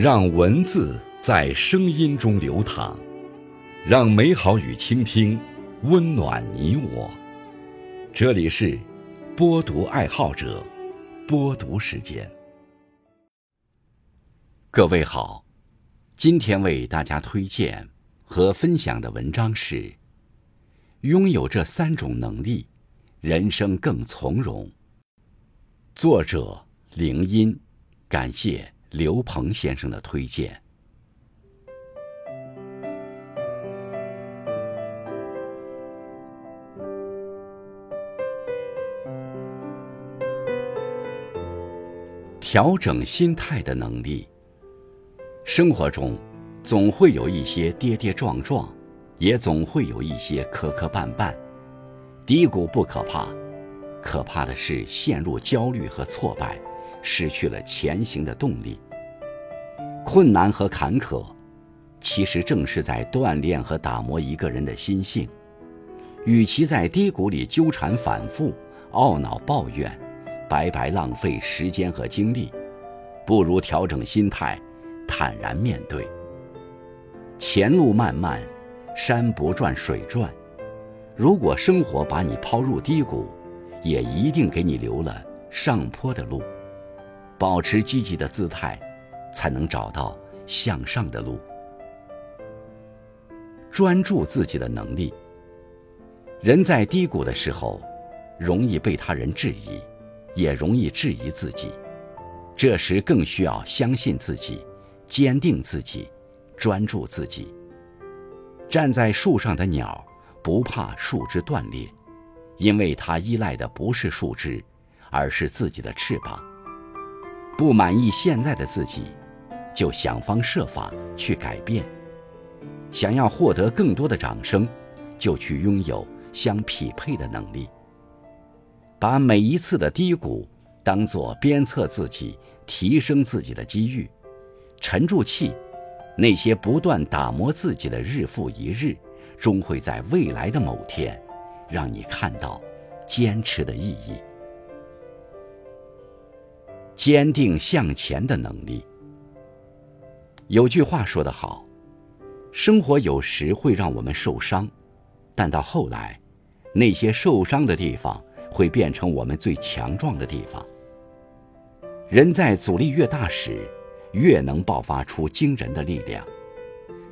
让文字在声音中流淌，让美好与倾听温暖你我。这里是播读爱好者播读时间。各位好，今天为大家推荐和分享的文章是：拥有这三种能力，人生更从容。作者凌音，感谢。刘鹏先生的推荐：调整心态的能力。生活中总会有一些跌跌撞撞，也总会有一些磕磕绊绊。低谷不可怕，可怕的是陷入焦虑和挫败。失去了前行的动力。困难和坎坷，其实正是在锻炼和打磨一个人的心性。与其在低谷里纠缠反复、懊恼抱怨，白白浪费时间和精力，不如调整心态，坦然面对。前路漫漫，山不转水转。如果生活把你抛入低谷，也一定给你留了上坡的路。保持积极的姿态，才能找到向上的路。专注自己的能力。人在低谷的时候，容易被他人质疑，也容易质疑自己。这时更需要相信自己，坚定自己，专注自己。站在树上的鸟，不怕树枝断裂，因为它依赖的不是树枝，而是自己的翅膀。不满意现在的自己，就想方设法去改变；想要获得更多的掌声，就去拥有相匹配的能力。把每一次的低谷当作鞭策自己、提升自己的机遇，沉住气。那些不断打磨自己的日复一日，终会在未来的某天，让你看到坚持的意义。坚定向前的能力。有句话说得好：“生活有时会让我们受伤，但到后来，那些受伤的地方会变成我们最强壮的地方。”人在阻力越大时，越能爆发出惊人的力量。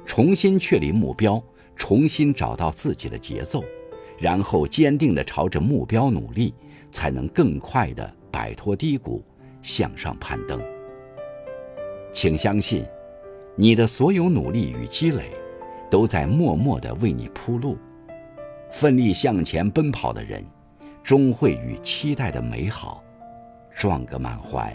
重新确立目标，重新找到自己的节奏，然后坚定地朝着目标努力，才能更快地摆脱低谷。向上攀登，请相信，你的所有努力与积累，都在默默地为你铺路。奋力向前奔跑的人，终会与期待的美好撞个满怀。